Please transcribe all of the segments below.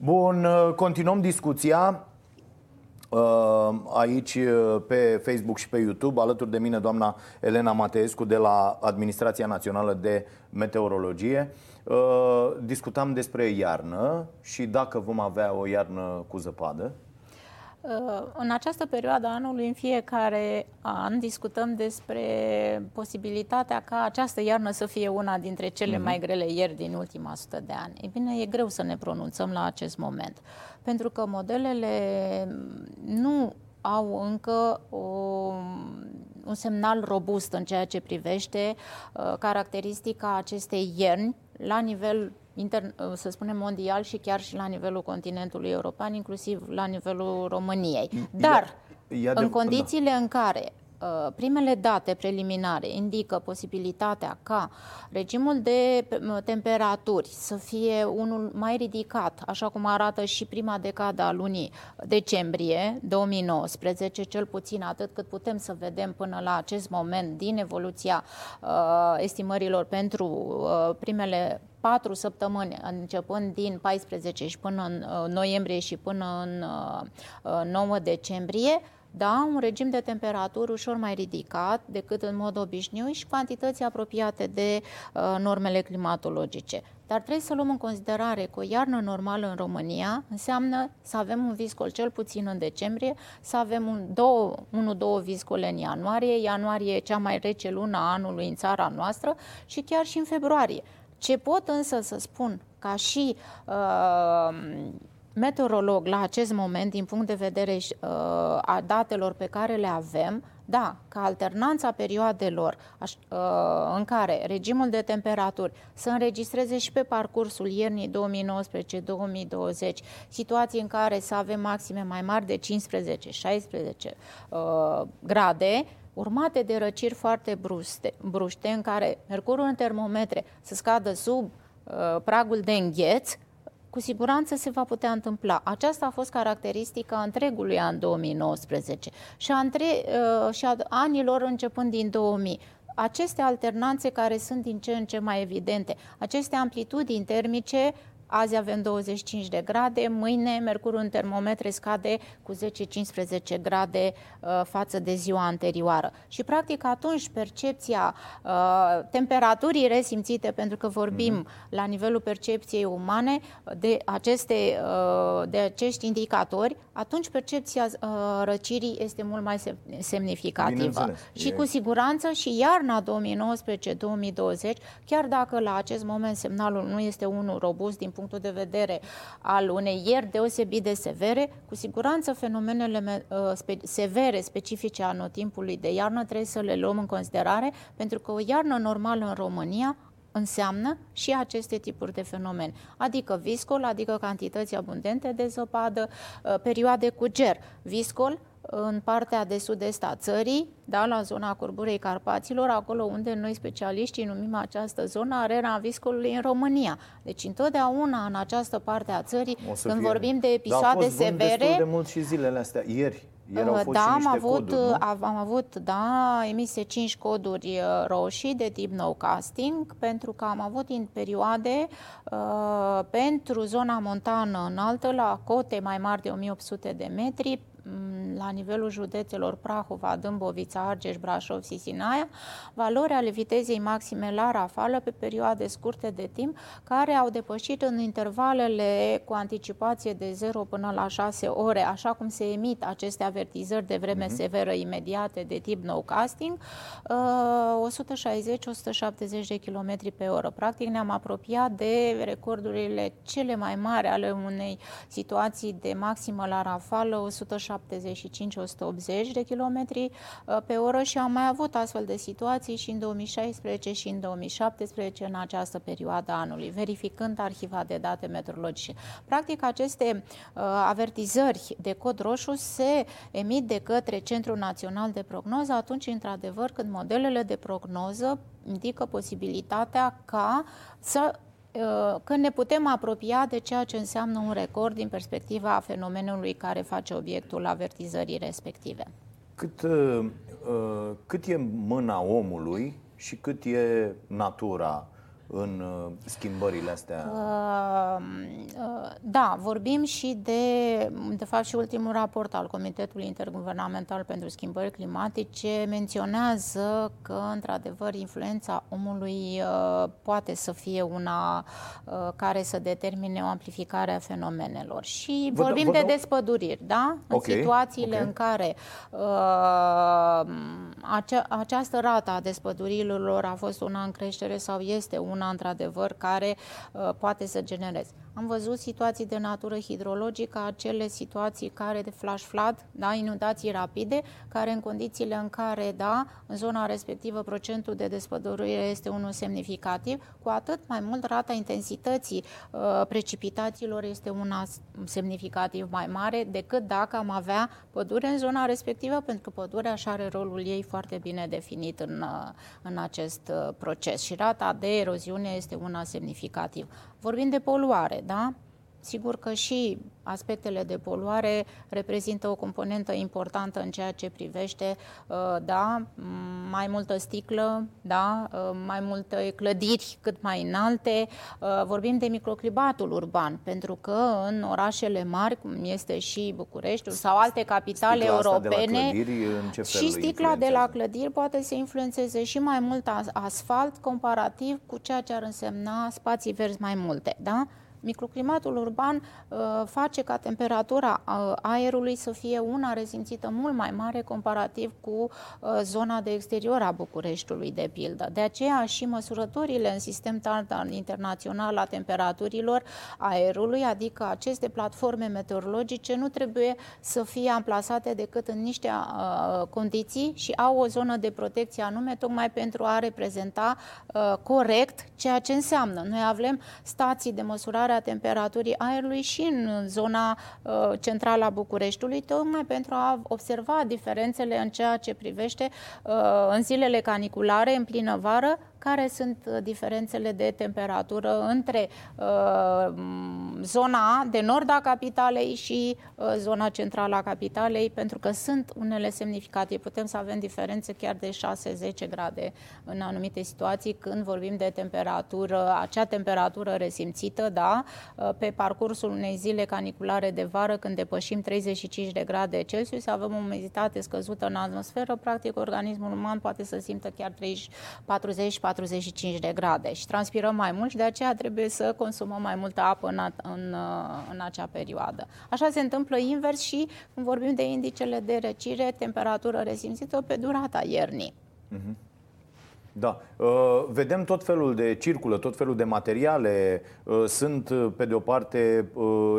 Bun, uh, continuăm discuția uh, aici uh, pe Facebook și pe YouTube. Alături de mine doamna Elena Mateescu de la Administrația Națională de Meteorologie. Discutam despre iarnă și dacă vom avea o iarnă cu zăpadă. Uh, în această perioadă anului, în fiecare an, discutăm despre posibilitatea ca această iarnă să fie una dintre cele mm-hmm. mai grele ieri din ultima sută de ani. E bine, e greu să ne pronunțăm la acest moment, pentru că modelele nu au încă o, un semnal robust în ceea ce privește uh, caracteristica acestei ierni la nivel inter, uh, să spunem, mondial și chiar și la nivelul continentului european, inclusiv la nivelul României. Dar, e, e în condițiile da. în care uh, primele date preliminare indică posibilitatea ca regimul de uh, temperaturi să fie unul mai ridicat, așa cum arată și prima decada a lunii decembrie 2019, cel puțin atât cât putem să vedem până la acest moment din evoluția uh, estimărilor pentru uh, primele patru săptămâni, începând din 14 și până în uh, noiembrie și până în 9 uh, uh, decembrie, da, un regim de temperaturi ușor mai ridicat decât în mod obișnuit și cantități apropiate de uh, normele climatologice. Dar trebuie să luăm în considerare că o iarnă normală în România înseamnă să avem un viscol cel puțin în decembrie, să avem un, două, unu, două viscole în ianuarie, ianuarie e cea mai rece luna anului în țara noastră și chiar și în februarie. Ce pot însă să spun ca și uh, meteorolog la acest moment, din punct de vedere uh, a datelor pe care le avem, da, ca alternanța perioadelor aș, uh, în care regimul de temperaturi să înregistreze și pe parcursul iernii 2019-2020 situații în care să avem maxime mai mari de 15-16 uh, grade, urmate de răciri foarte bruste, bruște, în care mercurul în termometre să scadă sub uh, pragul de îngheț, cu siguranță se va putea întâmpla. Aceasta a fost caracteristica întregului an 2019 și a, între, uh, și a anilor începând din 2000 aceste alternanțe care sunt din ce în ce mai evidente, aceste amplitudini termice Azi avem 25 de grade, mâine mercurul în termometre scade cu 10-15 grade uh, față de ziua anterioară. Și practic atunci percepția uh, temperaturii resimțite, pentru că vorbim mm-hmm. la nivelul percepției umane de, aceste, uh, de acești indicatori, atunci percepția uh, răcirii este mult mai semnificativă. Și cu siguranță și iarna 2019-2020, chiar dacă la acest moment semnalul nu este unul robust din punctul de vedere al unei ieri deosebit de severe, cu siguranță fenomenele uh, spe- severe specifice anotimpului de iarnă trebuie să le luăm în considerare, pentru că o iarnă normală în România înseamnă și aceste tipuri de fenomene, adică viscol, adică cantități abundente de zăpadă, uh, perioade cu ger. Viscol în partea de sud-est a țării, da, la zona Curburei Carpaților, acolo unde noi specialiștii numim această zonă arena viscolului în România. Deci întotdeauna în această parte a țării, când fie. vorbim de episoade da, severe... de mult și zilele astea, ieri. Ieri au uh, fost da, am avut, coduri, nu? am avut, da, emise 5 coduri uh, roșii de tip no casting, pentru că am avut în perioade uh, pentru zona montană înaltă, la cote mai mari de 1800 de metri, Mm, la nivelul județelor Prahova, Dâmbovița, Argeș, Brașov, Sisinaia, valori ale vitezei maxime la rafală pe perioade scurte de timp, care au depășit în intervalele cu anticipație de 0 până la 6 ore, așa cum se emit aceste avertizări de vreme mm-hmm. severă imediate de tip no casting, 160-170 uh, de km pe oră. Practic ne-am apropiat de recordurile cele mai mari ale unei situații de maximă la rafală, 170 175-180 de km uh, pe oră și am mai avut astfel de situații și în 2016 și în 2017 în această perioadă anului, verificând arhiva de date meteorologice. Practic, aceste uh, avertizări de cod roșu se emit de către Centrul Național de Prognoză atunci, într-adevăr, când modelele de prognoză indică posibilitatea ca să Uh, când ne putem apropia de ceea ce înseamnă un record din perspectiva fenomenului care face obiectul avertizării respective. Cât, uh, uh, cât e mâna omului și cât e natura în uh, schimbările astea? Uh, uh, da, vorbim și de, de fapt și ultimul raport al Comitetului Interguvernamental pentru Schimbări Climatice menționează că, într-adevăr, influența omului poate să fie una care să determine o amplificare a fenomenelor. Și vă vorbim vă de despăduriri, da? Okay, în situațiile okay. în care uh, acea, această rată a despădurilor a fost una în creștere sau este una una, într-adevăr, care uh, poate să genereze. Am văzut situații de natură hidrologică, acele situații care de flash flood, da, inundații rapide, care în condițiile în care, da, în zona respectivă procentul de despădurire este unul semnificativ, cu atât mai mult rata intensității uh, precipitațiilor este una semnificativ mai mare decât dacă am avea pădure în zona respectivă, pentru că pădurea așa are rolul ei foarte bine definit în, uh, în acest uh, proces și rata de eroziune este una semnificativă. Vorbim de poluare, da? Sigur că și aspectele de poluare reprezintă o componentă importantă în ceea ce privește, uh, da, mai multă sticlă, da, uh, mai multe clădiri cât mai înalte. Uh, vorbim de microclimatul urban, pentru că în orașele mari, cum este și Bucureștiul sau alte capitale sticla europene, clădiri, și sticla de la clădiri poate să influențeze și mai mult asfalt comparativ cu ceea ce ar însemna spații verzi mai multe, da? Microclimatul urban uh, face ca temperatura uh, aerului să fie una resimțită mult mai mare comparativ cu uh, zona de exterior a Bucureștiului, de pildă. De aceea și măsurătorile în sistem standard internațional a temperaturilor aerului, adică aceste platforme meteorologice, nu trebuie să fie amplasate decât în niște condiții și au o zonă de protecție anume, tocmai pentru a reprezenta corect ceea ce înseamnă. Noi avem stații de măsurare măsurarea temperaturii aerului și în zona uh, centrală a Bucureștiului, tocmai pentru a observa diferențele în ceea ce privește uh, în zilele caniculare, în plină vară, care sunt uh, diferențele de temperatură între uh, zona de nord a capitalei și uh, zona centrală a capitalei, pentru că sunt unele semnificative. Putem să avem diferențe chiar de 6-10 grade în anumite situații când vorbim de temperatură, acea temperatură resimțită, da, uh, pe parcursul unei zile caniculare de vară, când depășim 35 de grade Celsius, avem o umiditate scăzută în atmosferă, practic organismul uman poate să simtă chiar 30, 40 45 de grade și transpirăm mai mult și de aceea trebuie să consumăm mai multă apă în, în, în acea perioadă. Așa se întâmplă invers și când vorbim de indicele de răcire, temperatură resimțită pe durata iernii. Uh-huh. Da. Uh, vedem tot felul de circulă, tot felul de materiale. Uh, sunt, uh, pe de o parte,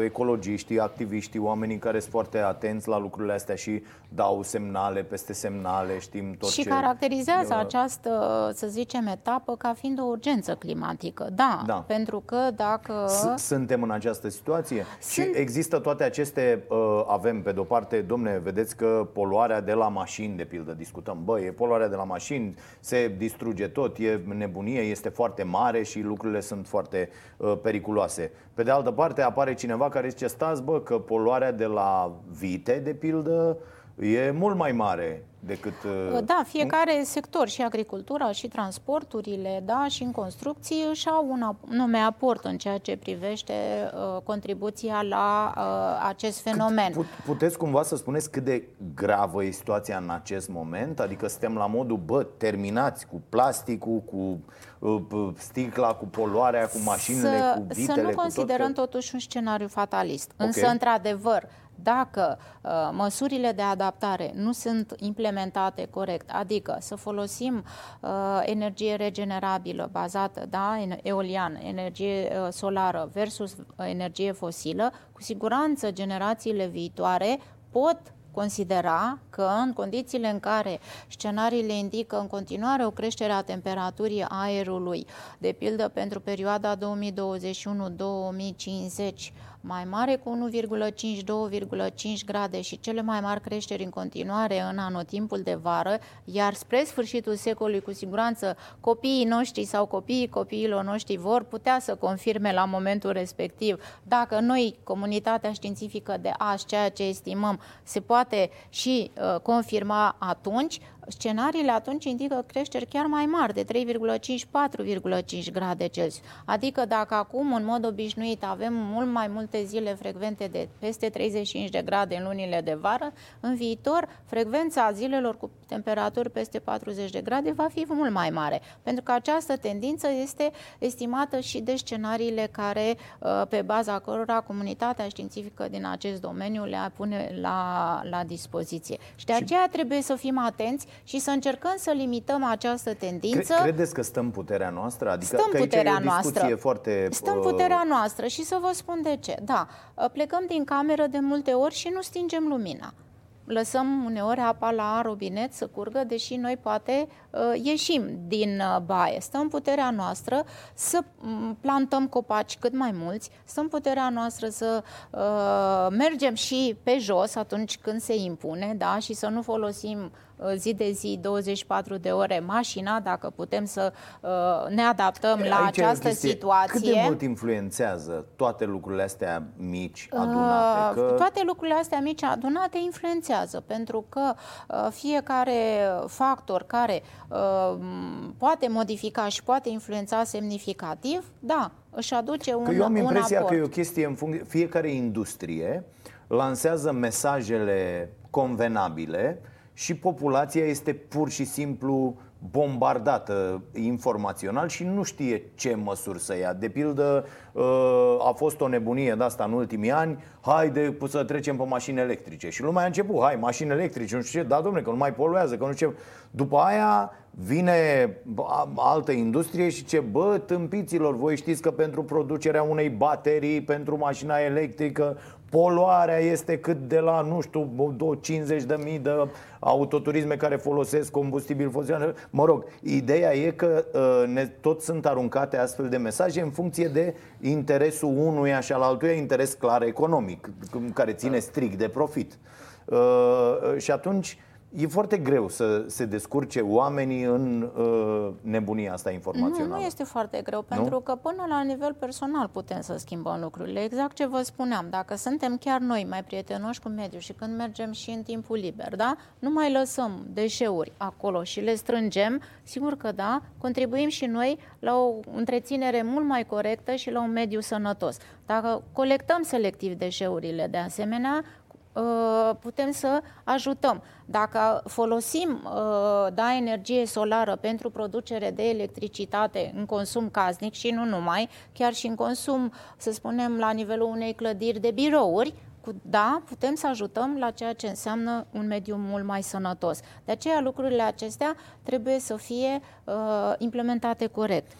ecologiștii, activiștii, oamenii care sunt foarte atenți la lucrurile astea și dau semnale peste semnale, știm tot și ce... caracterizează această, să zicem, etapă ca fiind o urgență climatică. Da, da. pentru că dacă... Suntem în această situație Sunt... și există toate aceste... Avem, pe de o parte, domne, vedeți că poluarea de la mașini, de pildă, discutăm, băi, e poluarea de la mașini, se distruge distruge tot, e nebunie, este foarte mare și lucrurile sunt foarte uh, periculoase. Pe de altă parte apare cineva care zice, stați bă, că poluarea de la vite, de pildă, e mult mai mare decât... Uh, da, fiecare nu? sector, și agricultura, și transporturile, da, și în construcții își au un nume aport în ceea ce privește uh, contribuția la uh, acest fenomen. Cât, puteți cumva să spuneți cât de gravă e situația în acest moment? Adică suntem la modul, bă, terminați cu plasticul, cu uh, sticla, cu poluarea, cu mașinile, să, cu vitele, Să nu considerăm tot totuși un scenariu fatalist. Okay. Însă, într-adevăr, dacă uh, măsurile de adaptare nu sunt implementate corect, adică să folosim uh, energie regenerabilă bazată, da, eoliană, energie uh, solară versus energie fosilă, cu siguranță generațiile viitoare pot considera că în condițiile în care scenariile indică în continuare o creștere a temperaturii aerului, de pildă pentru perioada 2021-2050, mai mare cu 1,5-2,5 grade și cele mai mari creșteri în continuare în anotimpul de vară, iar spre sfârșitul secolului cu siguranță copiii noștri sau copiii copiilor noștri vor putea să confirme la momentul respectiv. Dacă noi, comunitatea științifică de azi, ceea ce estimăm, se poate și uh, confirma atunci, scenariile atunci indică creșteri chiar mai mari, de 3,5-4,5 grade Celsius. Adică dacă acum, în mod obișnuit, avem mult mai multe zile frecvente de peste 35 de grade în lunile de vară, în viitor frecvența zilelor cu temperaturi peste 40 de grade va fi mult mai mare, pentru că această tendință este estimată și de scenariile care, uh, pe baza cărora comunitatea științifică din acest domeniu le pune la, la dispoziție. Și de aceea trebuie să fim atenți și să încercăm să limităm această tendință. Credeți că stăm puterea noastră? Adică stăm că puterea aici noastră. Foarte, stăm uh, puterea noastră și să vă spun de ce. Da, uh, plecăm din cameră de multe ori și nu stingem lumina lăsăm uneori apa la robinet să curgă, deși noi poate uh, ieșim din uh, baie. Stăm puterea noastră să mm, plantăm copaci cât mai mulți, stăm puterea noastră să uh, mergem și pe jos atunci când se impune, da, și să nu folosim Uh, zi de zi, 24 de ore mașina, dacă putem să uh, ne adaptăm la Aici această chestie, situație. Cât de mult influențează toate lucrurile astea mici adunate? Uh, că... Toate lucrurile astea mici adunate influențează, pentru că fiecare factor care poate modifica și poate influența semnificativ, da, își aduce un Că eu am impresia aport. că e o chestie în funcție, fiecare industrie lansează mesajele convenabile și populația este pur și simplu bombardată informațional și nu știe ce măsuri să ia. De pildă, uh, a fost o nebunie de asta în ultimii ani, haide să trecem pe mașini electrice. Și lumea a început, hai, mașini electrice, nu știu ce, da, domnule, că nu mai poluează, că nu știu ce. După aia vine altă industrie și ce, bă, tâmpiților, voi știți că pentru producerea unei baterii, pentru mașina electrică, Poluarea este cât de la, nu știu, 50 de mii de autoturisme care folosesc combustibil fosil. Mă rog, ideea e că uh, ne tot sunt aruncate astfel de mesaje în funcție de interesul unuia și al altuia, interes clar economic, care ține strict de profit. Uh, și atunci E foarte greu să se descurce oamenii în uh, nebunia asta informațională. Nu, nu este foarte greu, nu? pentru că până la nivel personal putem să schimbăm lucrurile. Exact ce vă spuneam, dacă suntem chiar noi mai prietenoși cu mediul și când mergem și în timpul liber, da? nu mai lăsăm deșeuri acolo și le strângem, sigur că da, contribuim și noi la o întreținere mult mai corectă și la un mediu sănătos. Dacă colectăm selectiv deșeurile de asemenea, Uh, putem să ajutăm. Dacă folosim uh, da, energie solară pentru producere de electricitate în consum casnic și nu numai, chiar și în consum, să spunem, la nivelul unei clădiri de birouri, da, putem să ajutăm la ceea ce înseamnă un mediu mult mai sănătos. De aceea lucrurile acestea trebuie să fie uh, implementate corect.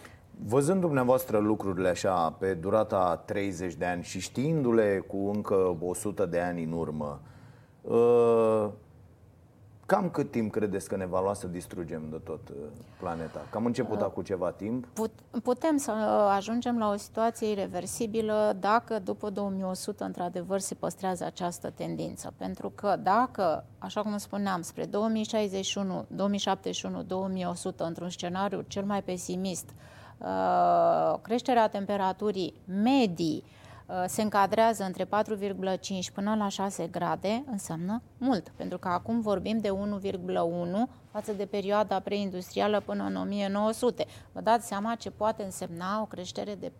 Văzând dumneavoastră lucrurile așa pe durata 30 de ani și știindu-le cu încă 100 de ani în urmă, uh, cam cât timp credeți că ne va lua să distrugem de tot uh, planeta? Cam început uh, acum ceva timp? Putem să ajungem la o situație irreversibilă dacă după 2100 într-adevăr se păstrează această tendință. Pentru că dacă, așa cum spuneam, spre 2061, 2071, 2100, într-un scenariu cel mai pesimist, Uh, creșterea temperaturii medii uh, se încadrează între 4,5 până la 6 grade, înseamnă mult, pentru că acum vorbim de 1,1 față de perioada preindustrială până în 1900. Vă dați seama ce poate însemna o creștere de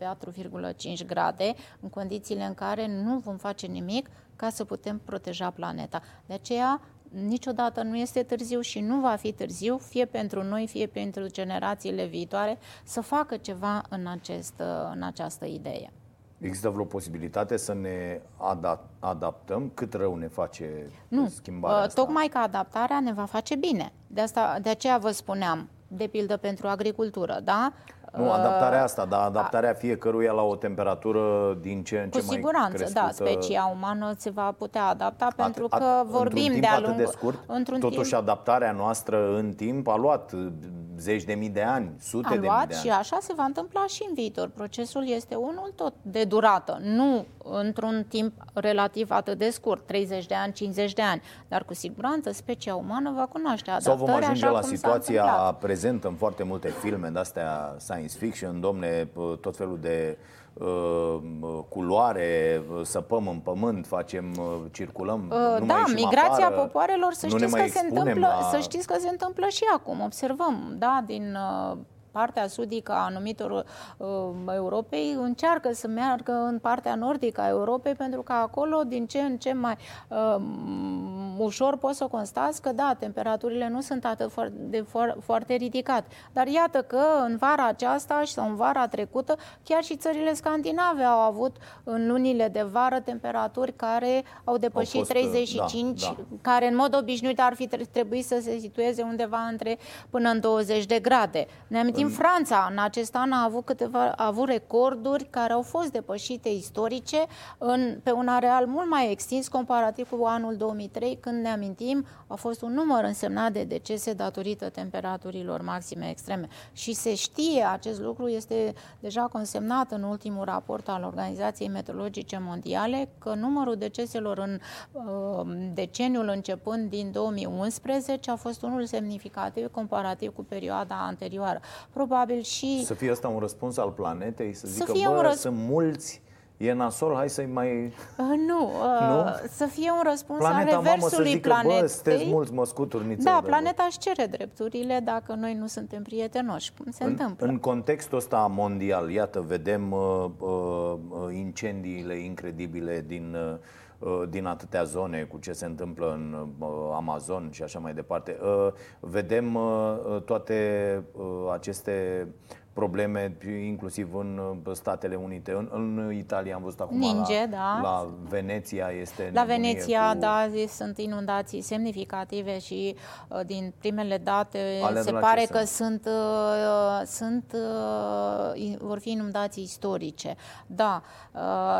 4,5 grade în condițiile în care nu vom face nimic ca să putem proteja planeta. De aceea niciodată nu este târziu și nu va fi târziu, fie pentru noi, fie pentru generațiile viitoare, să facă ceva în, acest, în această idee. Există vreo posibilitate să ne adaptăm? Cât rău ne face nu. schimbarea uh, asta? Tocmai că adaptarea ne va face bine. De, asta, de aceea vă spuneam, de pildă pentru agricultură, da? Nu, adaptarea asta, dar adaptarea fiecăruia la o temperatură din ce în ce Cu siguranță, crescută. da, specia umană se va putea adapta at, pentru at, că vorbim de-a lungul... de scurt, totuși timp... adaptarea noastră în timp a luat zeci de mii de ani, sute a de luat mii de ani. și așa se va întâmpla și în viitor. Procesul este unul tot de durată, nu într-un timp relativ atât de scurt, 30 de ani, 50 de ani, dar cu siguranță specia umană va cunoaște adaptarea Sau vom ajunge la situația prezentă în foarte multe filme de-astea science fiction, domne, tot felul de culoare, săpăm în pământ, facem, circulăm, uh, nu Da, mai migrația afară, popoarelor, să nu ne știți, mai că se întâmplă, la... să știți că se întâmplă și acum. Observăm, da, din uh, partea sudică a anumitor uh, Europei încearcă să meargă în partea nordică a Europei pentru că acolo din ce în ce mai uh, ușor poți să constați că da, temperaturile nu sunt atât de foarte ridicate. Dar iată că în vara aceasta sau în vara trecută chiar și țările scandinave au avut în lunile de vară temperaturi care au depășit au fost, 35, da, da. care în mod obișnuit ar fi trebuit să se situeze undeva între până în 20 de grade. Ne amintim în... Franța în acest an a avut câteva a avut recorduri care au fost depășite istorice în, pe un areal mult mai extins comparativ cu anul 2003 când ne amintim a fost un număr însemnat de decese datorită temperaturilor maxime extreme. Și se știe acest lucru, este deja consemnat în ultimul raport al Organizației Meteorologice Mondiale că numărul deceselor în uh, deceniul începând din 2011 a fost unul semnificativ comparativ cu perioada anterioară probabil și... Să fie asta un răspuns al planetei? Să, să zică, fie bă, un răsp... sunt mulți E nasol, hai să-i mai... Uh, nu, uh, nu, să fie un răspuns planeta, al reversului mamă, să zică, planetei. Bă, sunteți mulți măscuturi Da, planeta își cere drepturile dacă noi nu suntem prietenoși. Cum se în, întâmplă? În contextul ăsta mondial, iată, vedem uh, uh, incendiile incredibile din... Uh, Uh, din atâtea zone, cu ce se întâmplă în uh, Amazon și așa mai departe. Uh, vedem toate aceste probleme, inclusiv în Statele Unite. În, în Italia am văzut acum Ninge, la, da. la Veneția este La Veneția, cu... da, sunt inundații semnificative și din primele date Ale se pare că sunt, sunt, vor fi inundații istorice. Da,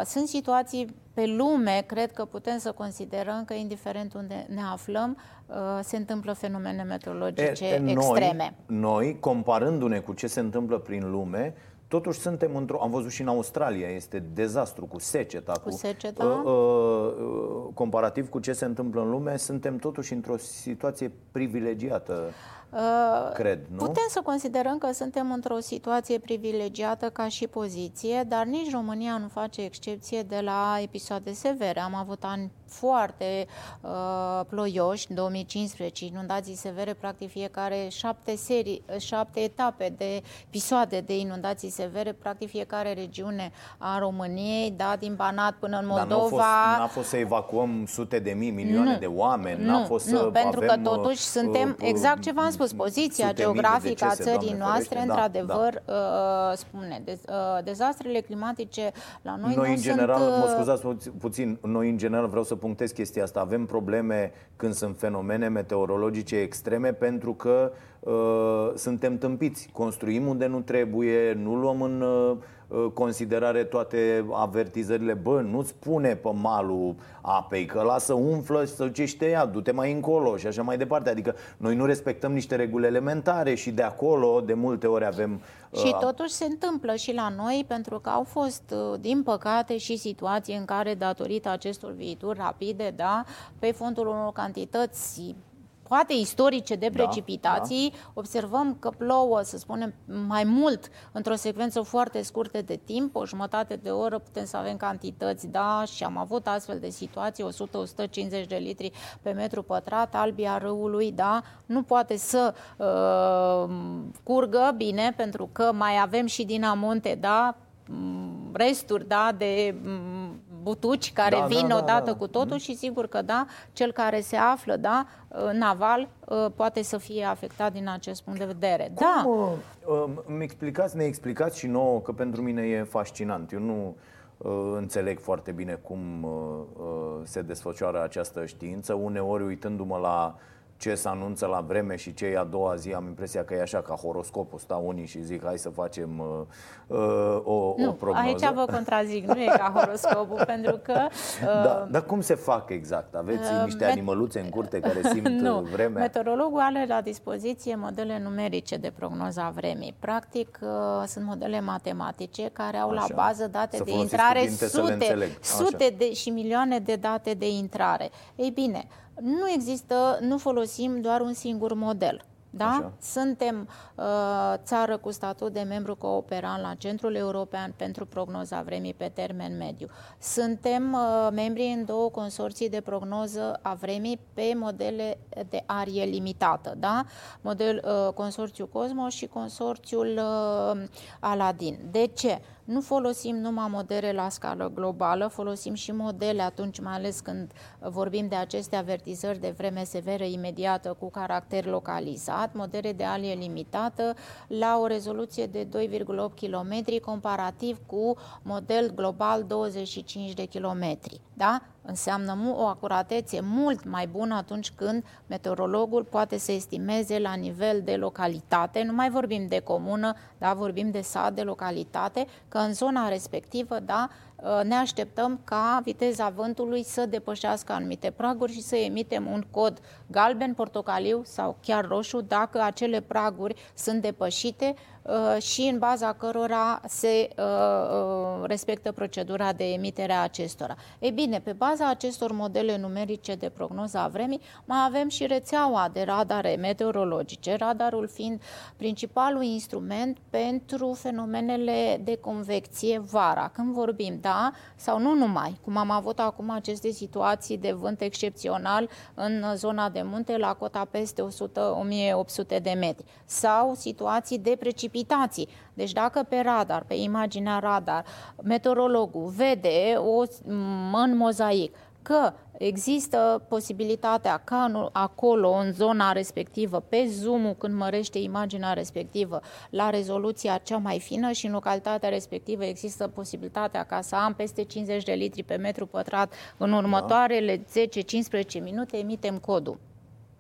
sunt situații pe lume, cred că putem să considerăm că, indiferent unde ne aflăm, uh, se întâmplă fenomene meteorologice e, e, extreme. Noi, noi, comparându-ne cu ce se întâmplă prin lume, Totuși suntem într-o... Am văzut și în Australia, este dezastru cu seceta. Cu, cu seceta? Uh, uh, comparativ cu ce se întâmplă în lume, suntem totuși într-o situație privilegiată. Uh, cred, nu? Putem să considerăm că suntem într-o situație privilegiată ca și poziție, dar nici România nu face excepție de la episoade severe. Am avut ani foarte uh, ploioși, în 2015, inundații severe, practic fiecare șapte serii, șapte etape de episoade de inundații severe, practic fiecare regiune a României, da, din Banat până în Moldova. Dar n-a fost, n-a fost să evacuăm sute de mii, milioane nu, de oameni, n-a fost nu, să pentru avem, că totuși uh, suntem, uh, exact ce v-am spus, poziția geografică a țării noastre, da, într-adevăr, da. uh, spune, dez, uh, dezastrele climatice la noi, noi nu în general, sunt... Mă uh, scuzați puțin, noi în general vreau să punctez chestia asta. Avem probleme când sunt fenomene meteorologice extreme pentru că uh, suntem tâmpiți. Construim unde nu trebuie, nu luăm în uh, Uh, considerare toate avertizările. Bă, nu-ți pune pe malul apei, că lasă umflă și să zice ea, du-te mai încolo și așa mai departe. Adică noi nu respectăm niște reguli elementare și de acolo de multe ori avem... Uh... Și totuși se întâmplă și la noi pentru că au fost, uh, din păcate, și situații în care, datorită acestor viituri rapide, da, pe fondul unor cantități poate istorice de da, precipitații, da, da. observăm că plouă, să spunem, mai mult într-o secvență foarte scurtă de timp, o jumătate de oră putem să avem cantități, da, și am avut astfel de situații, 100-150 de litri pe metru pătrat, albia râului, da, nu poate să uh, curgă bine, pentru că mai avem și din amonte, da, resturi da, de butuci care da, vin da, da, odată da, da. cu totul și sigur că da, cel care se află da, naval ă, poate să fie afectat din acest punct de vedere. Cum, da. Uh, îmi explicați, ne explicați și nouă că pentru mine e fascinant. Eu nu uh, înțeleg foarte bine cum uh, se desfășoară această știință. Uneori uitându-mă la ce se anunță la vreme și ce e a doua zi, am impresia că e așa ca horoscopul, stau unii și zic hai să facem uh, uh o, nu, o prognoză. aici vă contrazic, nu e ca horoscopul, pentru că... Uh, da, dar cum se fac exact? Aveți uh, niște met- animăluțe în curte care simt nu, uh, vremea? Meteorologul are la dispoziție modele numerice de prognoza vremii. Practic, uh, sunt modele matematice care au așa. la bază date să de intrare sute, sute de, și milioane de date de intrare. Ei bine, nu există, nu folosim doar un singur model. Da? Așa. Suntem uh, țară cu statut de membru cooperant la Centrul European pentru prognoza vremii pe termen mediu. Suntem uh, membri în două consorții de prognoză a vremii pe modele de arie limitată. Da? Model, uh, consorțiul Cosmos și consorțiul uh, Aladin. De ce? Nu folosim numai modele la scală globală, folosim și modele atunci, mai ales când vorbim de aceste avertizări de vreme severă imediată cu caracter localizat, modele de alie limitată la o rezoluție de 2,8 km comparativ cu model global 25 de km. Da? Înseamnă o acuratețe mult mai bună atunci când meteorologul poate să estimeze la nivel de localitate, nu mai vorbim de comună, da, vorbim de sat, de localitate, că în zona respectivă, da, Uh, ne așteptăm ca viteza vântului să depășească anumite praguri și să emitem un cod galben, portocaliu sau chiar roșu dacă acele praguri sunt depășite uh, și în baza cărora se uh, respectă procedura de emitere a acestora. Ei bine, pe baza acestor modele numerice de prognoză a vremii, mai avem și rețeaua de radare meteorologice, radarul fiind principalul instrument pentru fenomenele de convecție vara. Când vorbim, da, da? sau nu numai, cum am avut acum aceste situații de vânt excepțional în zona de munte la cota peste 100-1800 de metri, sau situații de precipitații. Deci dacă pe radar, pe imaginea radar, meteorologul vede o, în mozaic că există posibilitatea ca acolo, în zona respectivă, pe zoom când mărește imaginea respectivă, la rezoluția cea mai fină și în localitatea respectivă există posibilitatea ca să am peste 50 de litri pe metru pătrat în următoarele 10-15 minute, emitem codul.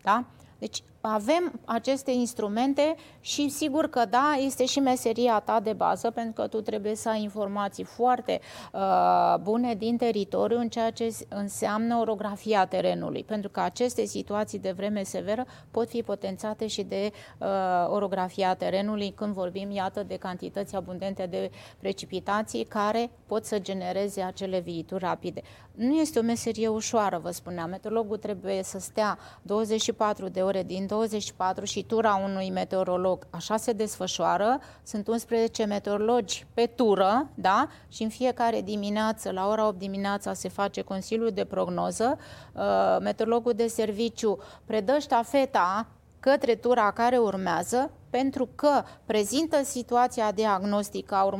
Da? Deci avem aceste instrumente și sigur că da, este și meseria ta de bază pentru că tu trebuie să ai informații foarte uh, bune din teritoriu în ceea ce înseamnă orografia terenului, pentru că aceste situații de vreme severă pot fi potențate și de uh, orografia terenului când vorbim, iată, de cantități abundente de precipitații care pot să genereze acele viituri rapide. Nu este o meserie ușoară, vă spuneam. Meteorologul trebuie să stea 24 de ore din 24 și tura unui meteorolog așa se desfășoară. Sunt 11 meteorologi pe tură, da? Și în fiecare dimineață, la ora 8 dimineața, se face Consiliul de Prognoză. Uh, meteorologul de serviciu predă ștafeta către tura care urmează, pentru că prezintă situația diagnostică a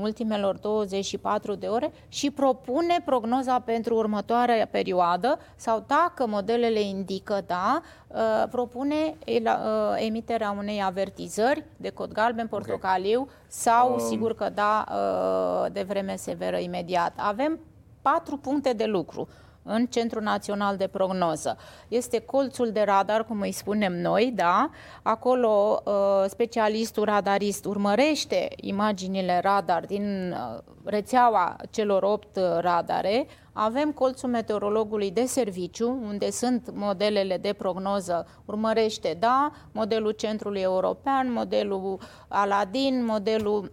ultimelor 24 de ore și propune prognoza pentru următoarea perioadă sau dacă modelele indică, da, uh, propune uh, emiterea unei avertizări de cod galben, portocaliu okay. sau, um... sigur că da, uh, de vreme severă imediat. Avem patru puncte de lucru în Centrul Național de Prognoză. Este colțul de radar, cum îi spunem noi, da? Acolo uh, specialistul radarist urmărește imaginile radar din uh, rețeaua celor opt uh, radare. Avem colțul meteorologului de serviciu, unde sunt modelele de prognoză, urmărește, da, modelul Centrului European, modelul Aladin, modelul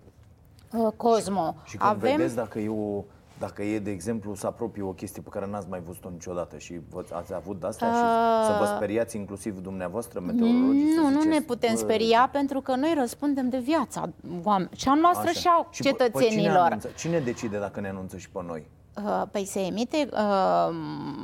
Cosmo. Și, și când Avem... vedeți dacă e o dacă e, de exemplu, să apropie o chestie pe care n-ați mai văzut-o niciodată și vă, ați avut de asta uh... și să vă speriați inclusiv dumneavoastră, meteorologii? Nu, nu ne putem speria pentru că noi răspundem de viața oameni, și a noastră Așa. și a și cetățenilor. Cine, cine decide dacă ne anunță și pe noi? Uh, păi se emite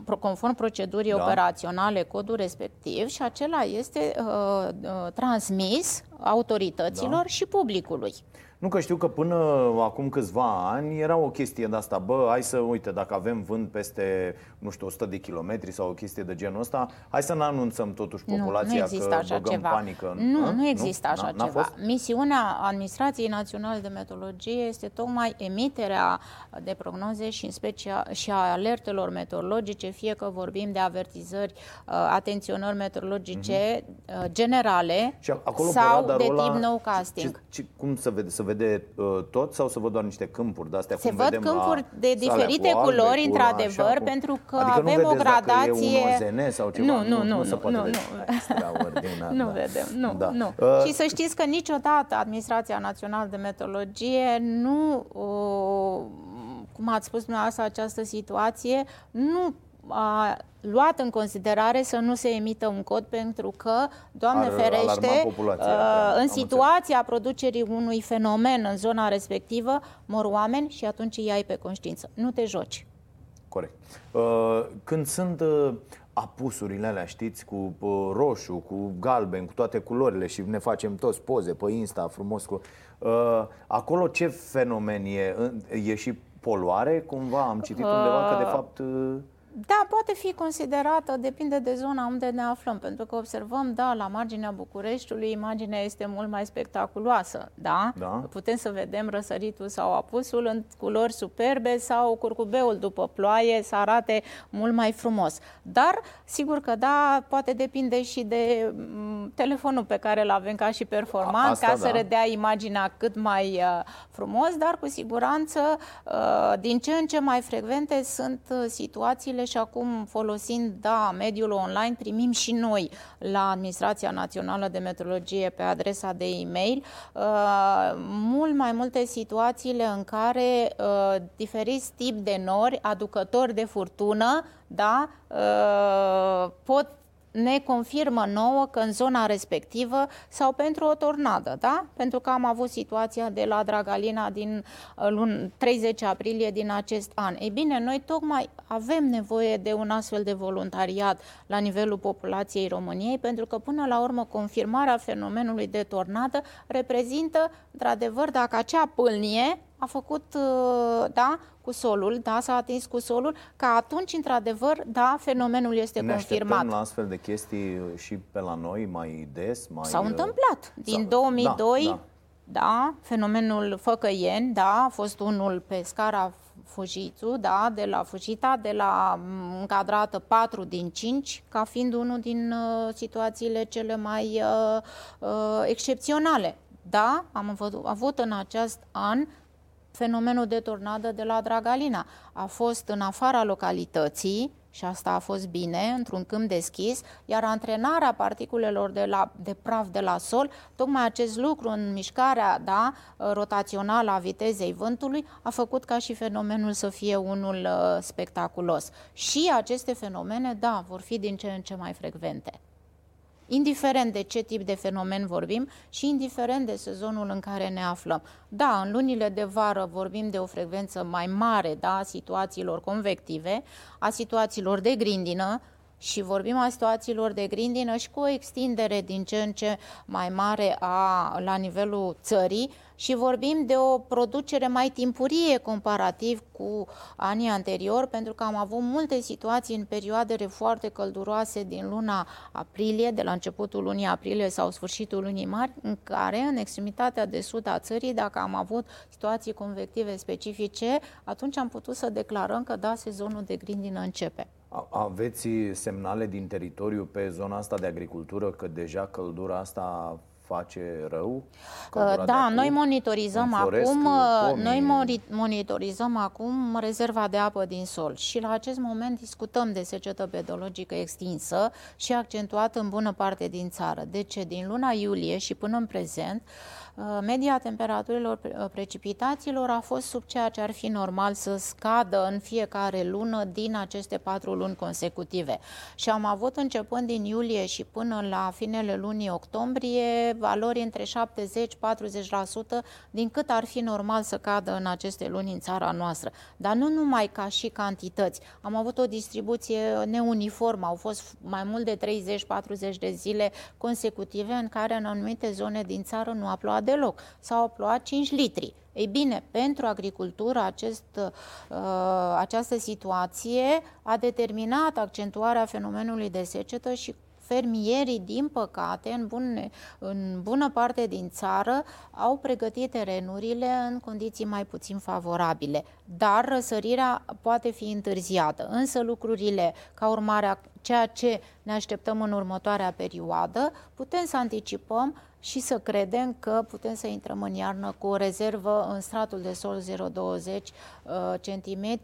uh, conform procedurii da. operaționale codul respectiv și acela este uh, uh, transmis autorităților da. și publicului. Nu că știu că până acum câțiva ani era o chestie de asta, bă, hai să, uite, dacă avem vânt peste, nu știu, 100 de kilometri sau o chestie de genul ăsta, hai să ne anunțăm totuși populația nu, nu că așa băgăm ceva. panică. Nu, a? nu există nu? așa n-a, ceva. Fost? Misiunea Administrației Naționale de Meteorologie este tocmai emiterea de prognoze și în special și a alertelor meteorologice, fie că vorbim de avertizări, uh, atenționări meteorologice uh-huh. generale și acolo sau de tip no casting. Ce, ce, cum să vede? Să vede uh, tot sau să văd doar niște câmpuri de astea? Se văd câmpuri de diferite culori, într-adevăr, cu... pentru că adică avem o gradație. Dacă e sau ceva. Nu, nu, nu, nu, nu, nu. nu da. vedem, nu, da. nu. Uh, Și să știți că niciodată Administrația Națională de Meteorologie nu, uh, cum ați spus dumneavoastră, această situație nu a luat în considerare să nu se emită un cod pentru că, Doamne Ar ferește, populația, uh, da, în am situația producerii unui fenomen în zona respectivă, mor oameni și atunci îi ai pe conștiință. Nu te joci. Corect. Uh, când sunt uh, apusurile alea, știți, cu uh, roșu, cu galben, cu toate culorile și ne facem toți poze pe Insta frumos cu... Acolo ce fenomen e? E și poluare cumva? Am citit undeva că de fapt da, poate fi considerată, depinde de zona unde ne aflăm, pentru că observăm, da, la marginea Bucureștiului imaginea este mult mai spectaculoasă, da? da. Putem să vedem răsăritul sau apusul în culori superbe sau curcubeul după ploaie să arate mult mai frumos. Dar, sigur că da, poate depinde și de mm, telefonul pe care îl avem ca și performant, Asta, ca da. să redea imaginea cât mai uh, frumos, dar cu siguranță uh, din ce în ce mai frecvente sunt uh, situațiile și acum folosind, da, mediul online, primim și noi la Administrația Națională de Meteorologie pe adresa de e-mail uh, mult mai multe situațiile în care uh, diferiți tip de nori, aducători de furtună, da, uh, pot ne confirmă nouă că în zona respectivă sau pentru o tornadă, da? Pentru că am avut situația de la Dragalina din uh, lun 30 aprilie din acest an. Ei bine, noi tocmai avem nevoie de un astfel de voluntariat la nivelul populației României, pentru că până la urmă confirmarea fenomenului de tornadă reprezintă, într-adevăr, dacă acea pâlnie a făcut, uh, da, cu solul, da, s-a atins cu solul, că atunci, într-adevăr, da, fenomenul este ne confirmat. Ne la astfel de chestii și pe la noi mai des? Mai... S-au întâmplat. Din 2002, da, da. da, fenomenul Făcăieni, da, a fost unul pe scara Fujițu, da, de la Fujita, de la încadrată 4 din 5, ca fiind unul din uh, situațiile cele mai uh, uh, excepționale. Da, am avut în acest an fenomenul de tornadă de la Dragalina. A fost în afara localității, și asta a fost bine, într-un câmp deschis, iar antrenarea particulelor de, la, de praf de la sol, tocmai acest lucru în mișcarea da, rotațională a vitezei vântului, a făcut ca și fenomenul să fie unul uh, spectaculos. Și aceste fenomene, da, vor fi din ce în ce mai frecvente indiferent de ce tip de fenomen vorbim și indiferent de sezonul în care ne aflăm. Da, în lunile de vară vorbim de o frecvență mai mare da, a situațiilor convective, a situațiilor de grindină, și vorbim a situațiilor de grindină și cu o extindere din ce în ce mai mare a, la nivelul țării și vorbim de o producere mai timpurie comparativ cu anii anterior, pentru că am avut multe situații în perioadele foarte călduroase din luna aprilie, de la începutul lunii aprilie sau sfârșitul lunii mari, în care, în extremitatea de sud a țării, dacă am avut situații convective specifice, atunci am putut să declarăm că da, sezonul de grindină începe. Aveți semnale din teritoriu pe zona asta de agricultură că deja căldura asta face rău? Uh, da, noi monitorizăm acum pomii. noi monitorizăm acum rezerva de apă din sol și la acest moment discutăm de secetă pedologică extinsă și accentuată în bună parte din țară. De ce? Din luna iulie și până în prezent Uh, media temperaturilor uh, precipitațiilor a fost sub ceea ce ar fi normal să scadă în fiecare lună din aceste patru luni consecutive. Și am avut începând din iulie și până la finele lunii octombrie valori între 70-40% din cât ar fi normal să cadă în aceste luni în țara noastră. Dar nu numai ca și cantități. Am avut o distribuție neuniformă, au fost mai mult de 30-40 de zile consecutive în care în anumite zone din țară nu a plouat deloc, s-au plouat 5 litri. Ei bine, pentru agricultură acest, uh, această situație a determinat accentuarea fenomenului de secetă și fermierii, din păcate, în, bune, în bună parte din țară, au pregătit terenurile în condiții mai puțin favorabile. Dar răsărirea poate fi întârziată. Însă lucrurile, ca urmare a ceea ce ne așteptăm în următoarea perioadă, putem să anticipăm și să credem că putem să intrăm în iarnă cu o rezervă în stratul de sol 0,20 cm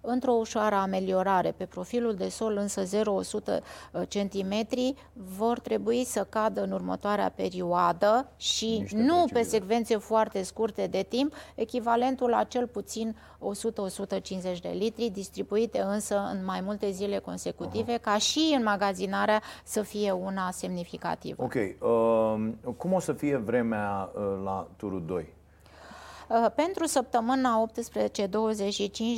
într-o ușoară ameliorare. Pe profilul de sol însă 0,100 cm vor trebui să cadă în următoarea perioadă și Niște nu pe secvențe foarte scurte de timp, echivalentul la cel puțin 100-150 de litri, distribuite însă în mai multe zile consecutive, Aha. ca și în magazinarea să fie una semnificativă. Ok. Uh, cum o să fie vremea uh, la turul 2? Uh, pentru săptămâna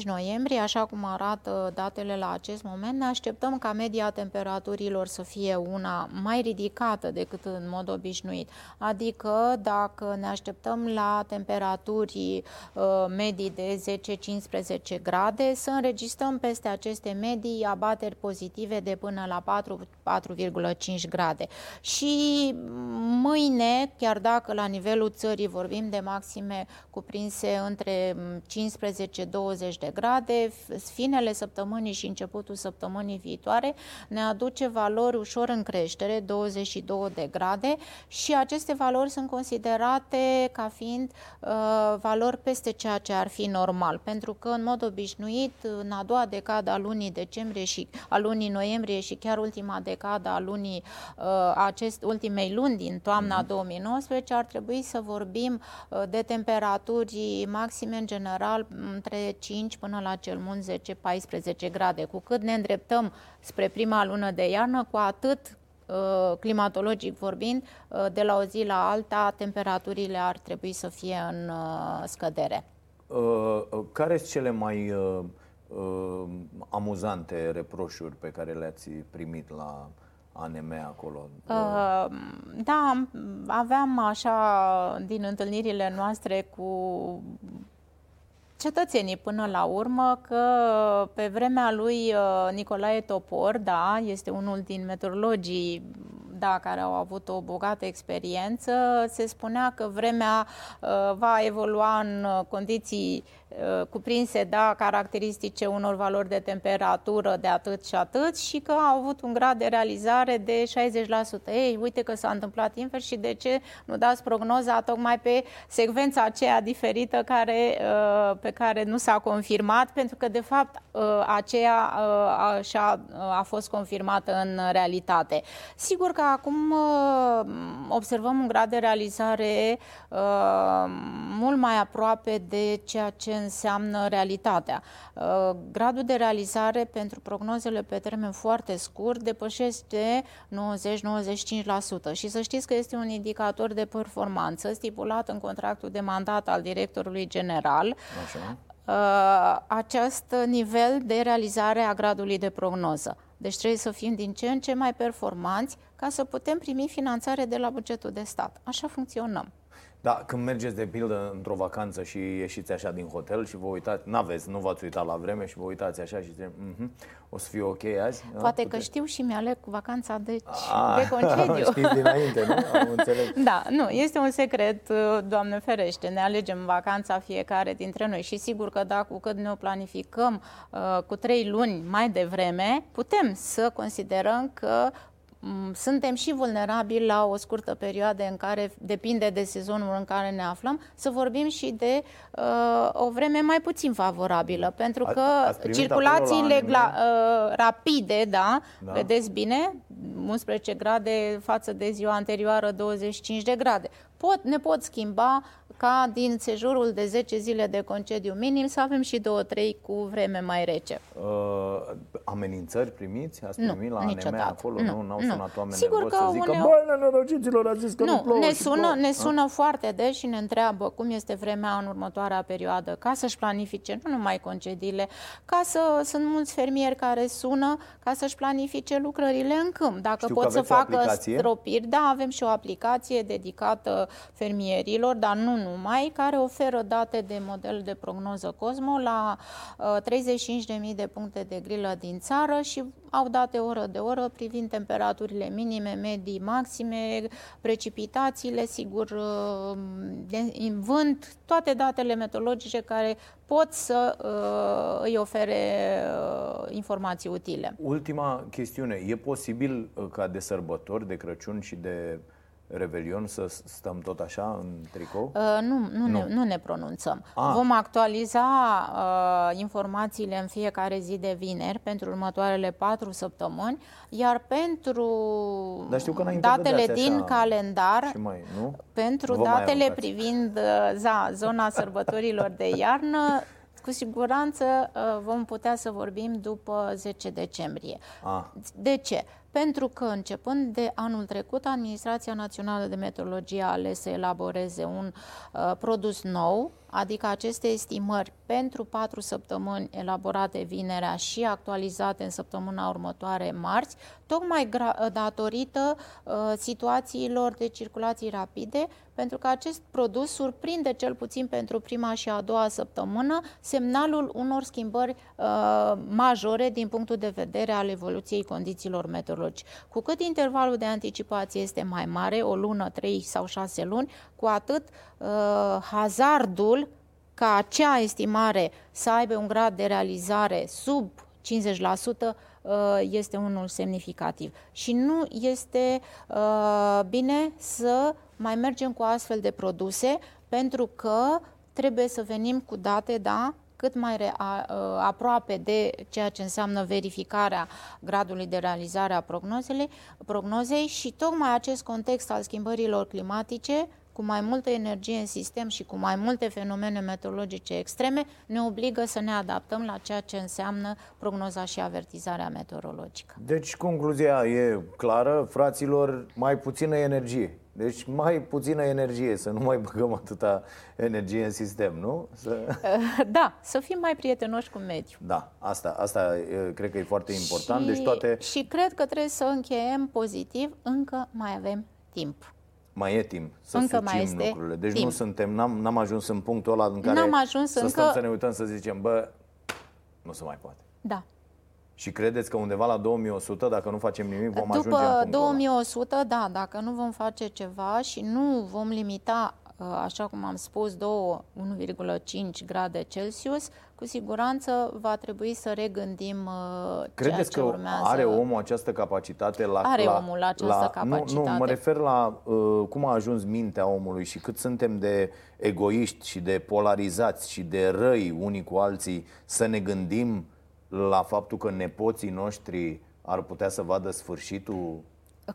18-25 noiembrie, așa cum arată datele la acest moment, ne așteptăm ca media temperaturilor să fie una mai ridicată decât în mod obișnuit. Adică dacă ne așteptăm la temperaturi uh, medii de 10-15 grade, să înregistrăm peste aceste medii abateri pozitive de până la 4,5 grade. Și mâine, chiar dacă la nivelul țării vorbim de maxime cuprinse între 15-20 de grade. Finele săptămânii și începutul săptămânii viitoare ne aduce valori ușor în creștere, 22 de grade și aceste valori sunt considerate ca fiind uh, valori peste ceea ce ar fi normal, pentru că în mod obișnuit în a doua decadă a lunii decembrie și a lunii noiembrie și chiar ultima decadă a lunii uh, acest ultimei luni din toamna mm-hmm. 2019 ar trebui să vorbim uh, de temperatură temperaturi maxime în general între 5 până la cel mult 10-14 grade. Cu cât ne îndreptăm spre prima lună de iarnă, cu atât uh, climatologic vorbind, uh, de la o zi la alta, temperaturile ar trebui să fie în uh, scădere. Care sunt cele mai amuzante reproșuri pe care le-ați primit la ANM acolo? Uh, da, aveam așa din întâlnirile noastre cu cetățenii până la urmă că pe vremea lui uh, Nicolae Topor, da, este unul din meteorologii da, care au avut o bogată experiență, se spunea că vremea uh, va evolua în condiții Uh, cuprinse, da, caracteristice unor valori de temperatură de atât și atât și că au avut un grad de realizare de 60%. Ei, uite că s-a întâmplat invers și de ce nu dați prognoza tocmai pe secvența aceea diferită care, uh, pe care nu s-a confirmat, pentru că de fapt uh, aceea a, a fost confirmată în realitate. Sigur că acum observăm un grad de realizare mult mai aproape de ceea ce înseamnă realitatea. Uh, gradul de realizare pentru prognozele pe termen foarte scurt depășește 90-95% și să știți că este un indicator de performanță stipulat în contractul de mandat al directorului general. Așa. Uh, acest nivel de realizare a gradului de prognoză. Deci trebuie să fim din ce în ce mai performanți ca să putem primi finanțare de la bugetul de stat. Așa funcționăm. Da, când mergeți de pildă într-o vacanță și ieșiți așa din hotel și vă uitați, n-aveți, nu v-ați uitat la vreme și vă uitați așa și ziceți, mm-hmm, o să fie ok azi? Poate da? că știu și mi-aleg vacanța deci, A, de concediu. Știți dinainte, nu? Am înțeles. Da, nu, este un secret, Doamne ferește, ne alegem vacanța fiecare dintre noi și sigur că da, cu cât ne o planificăm uh, cu trei luni mai devreme, putem să considerăm că Mm, suntem și vulnerabili la o scurtă perioadă în care, depinde de sezonul în care ne aflăm, să vorbim și de uh, o vreme mai puțin favorabilă, pentru că circulațiile gla, uh, rapide, da, da, vedeți bine, 11 grade față de ziua anterioară 25 de grade, pot, ne pot schimba ca din sejurul de 10 zile de concediu minim să avem și 2-3 cu vreme mai rece. Uh, amenințări primiți? Ați primit nu, la niciodată. acolo? Nu, nu, au sunat oameni Sigur că să zică, uneu... băi, nenorociților, a zis că nu, nu plouă ne sună, ne sună foarte des și ne întreabă cum este vremea în următoarea perioadă, ca să-și planifice nu numai concediile, ca să sunt mulți fermieri care sună ca să-și planifice lucrările în câmp. Dacă Știu pot să facă stropiri, da, avem și o aplicație dedicată fermierilor, dar nu numai, care oferă date de model de prognoză Cosmo la uh, 35.000 de puncte de grilă din țară și au date oră de oră privind temperaturile minime, medii, maxime, precipitațiile, sigur, uh, de, vânt, toate datele meteorologice care pot să uh, îi ofere uh, informații utile. Ultima chestiune. E posibil uh, ca de sărbători, de Crăciun și de Revelion să stăm tot așa în tricou? Uh, nu, nu, nu. Ne, nu ne pronunțăm. Ah. Vom actualiza uh, informațiile în fiecare zi de vineri pentru următoarele patru săptămâni, iar pentru Dar știu că datele din așa calendar, și mai, nu? pentru Vă datele privind uh, za, zona sărbătorilor de iarnă, cu siguranță uh, vom putea să vorbim după 10 decembrie. Ah. De ce? Pentru că începând de anul trecut, Administrația Națională de Meteorologie a ales să elaboreze un uh, produs nou, adică aceste estimări pentru patru săptămâni elaborate vinerea și actualizate în săptămâna următoare marți, tocmai datorită uh, situațiilor de circulații rapide, pentru că acest produs surprinde cel puțin pentru prima și a doua săptămână semnalul unor schimbări uh, majore din punctul de vedere al evoluției condițiilor meteorologice. Cu cât intervalul de anticipație este mai mare, o lună, trei sau șase luni, cu atât uh, hazardul ca acea estimare să aibă un grad de realizare sub 50% uh, este unul semnificativ. Și nu este uh, bine să mai mergem cu astfel de produse pentru că trebuie să venim cu date, da, cât mai re, a, a, aproape de ceea ce înseamnă verificarea gradului de realizare a prognozei și tocmai acest context al schimbărilor climatice cu mai multă energie în sistem și cu mai multe fenomene meteorologice extreme, ne obligă să ne adaptăm la ceea ce înseamnă prognoza și avertizarea meteorologică. Deci, concluzia e clară, fraților, mai puțină energie. Deci mai puțină energie, să nu mai băgăm atâta energie în sistem, nu? Să... Da, să fim mai prietenoși cu mediul. Da, asta, asta cred că e foarte important. Și, deci toate... și cred că trebuie să încheiem pozitiv, încă mai avem timp mai e timp să încă mai este lucrurile. Deci timp. nu suntem, n-am, n-am ajuns în punctul ăla în care n-am ajuns să încă... stăm să ne uităm să zicem, bă, nu se mai poate. Da. Și credeți că undeva la 2100, dacă nu facem nimic, vom După ajunge în 2100, ăla? da, dacă nu vom face ceva și nu vom limita Uh, așa cum am spus, 1,5 grade Celsius, cu siguranță va trebui să regândim uh, Credeți ceea ce că urmează. are omul această capacitate la... Are la, omul această la, capacitate. Nu, nu, mă refer la uh, cum a ajuns mintea omului și cât suntem de egoiști și de polarizați și de răi unii cu alții să ne gândim la faptul că nepoții noștri ar putea să vadă sfârșitul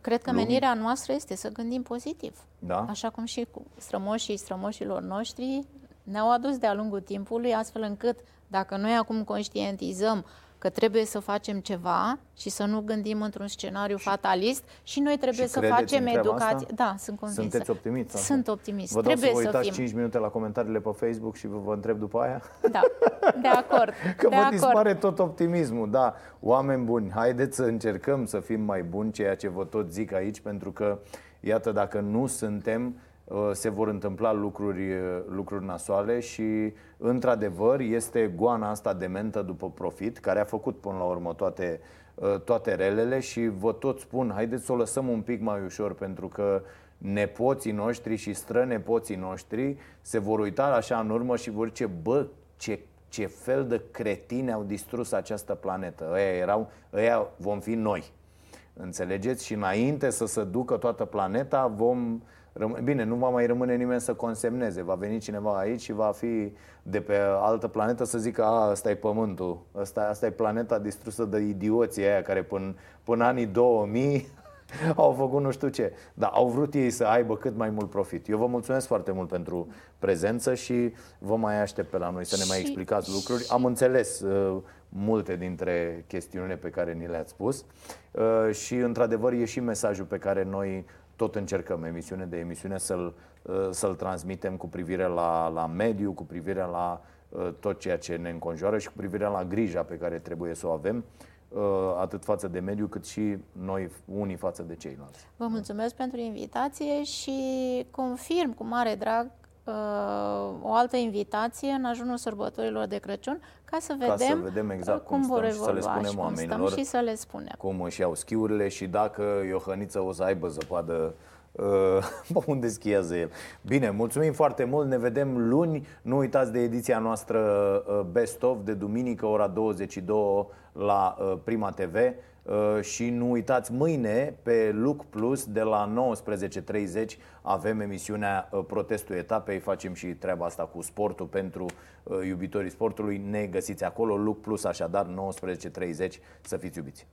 Cred că lumii. menirea noastră este să gândim pozitiv. Da? Așa cum și cu strămoșii strămoșilor noștri ne-au adus de-a lungul timpului, astfel încât dacă noi acum conștientizăm că trebuie să facem ceva și să nu gândim într-un scenariu fatalist și noi trebuie și să facem educație. Asta? Da, sunt convinsă. Sunteți optimist? Sunt optimist. Vă trebuie să vă uitați să fim. 5 minute la comentariile pe Facebook și vă, vă întreb după aia? Da, de acord. Că de vă acord. dispare tot optimismul. Da, oameni buni, haideți să încercăm să fim mai buni, ceea ce vă tot zic aici, pentru că, iată, dacă nu suntem, Uh, se vor întâmpla lucruri, uh, lucruri nasoale și, într-adevăr, este goana asta de mentă după profit, care a făcut până la urmă toate, uh, toate relele și vă tot spun, haideți să o lăsăm un pic mai ușor, pentru că nepoții noștri și strănepoții noștri se vor uita așa în urmă și vor zice, bă, ce, ce fel de cretine au distrus această planetă. Ăia erau, ăia vom fi noi. Înțelegeți? Și înainte să se ducă toată planeta, vom Bine, nu va mai rămâne nimeni să consemneze. Va veni cineva aici și va fi de pe altă planetă să zică a, ăsta e pământul, ăsta, asta e planeta distrusă de idioții aia care până, până anii 2000 au făcut nu știu ce. Dar au vrut ei să aibă cât mai mult profit. Eu vă mulțumesc foarte mult pentru prezență și vă mai aștept pe la noi să ne mai explicați lucruri. Am înțeles uh, multe dintre chestiunile pe care ni le-ați spus uh, și într-adevăr e și mesajul pe care noi tot încercăm emisiune de emisiune să-l, uh, să-l transmitem cu privire la, la mediu, cu privire la uh, tot ceea ce ne înconjoară și cu privire la grija pe care trebuie să o avem uh, atât față de mediu cât și noi unii față de ceilalți. Vă mulțumesc pentru invitație și confirm cu mare drag o altă invitație în ajunul sărbătorilor de Crăciun ca să vedem, ca să vedem exact cum, cum vor evolua și să le spunem și oamenilor și să le spunem. cum își iau schiurile și dacă Iohăniță o să aibă zăpadă uh, unde schiază el. Bine, mulțumim foarte mult, ne vedem luni. Nu uitați de ediția noastră uh, Best of de duminică, ora 22 la uh, Prima TV. Uh, și nu uitați, mâine pe Look Plus de la 19.30 avem emisiunea uh, Protestul Etapei, facem și treaba asta cu sportul pentru uh, iubitorii sportului. Ne găsiți acolo, Look Plus, așadar 19.30 să fiți iubiți.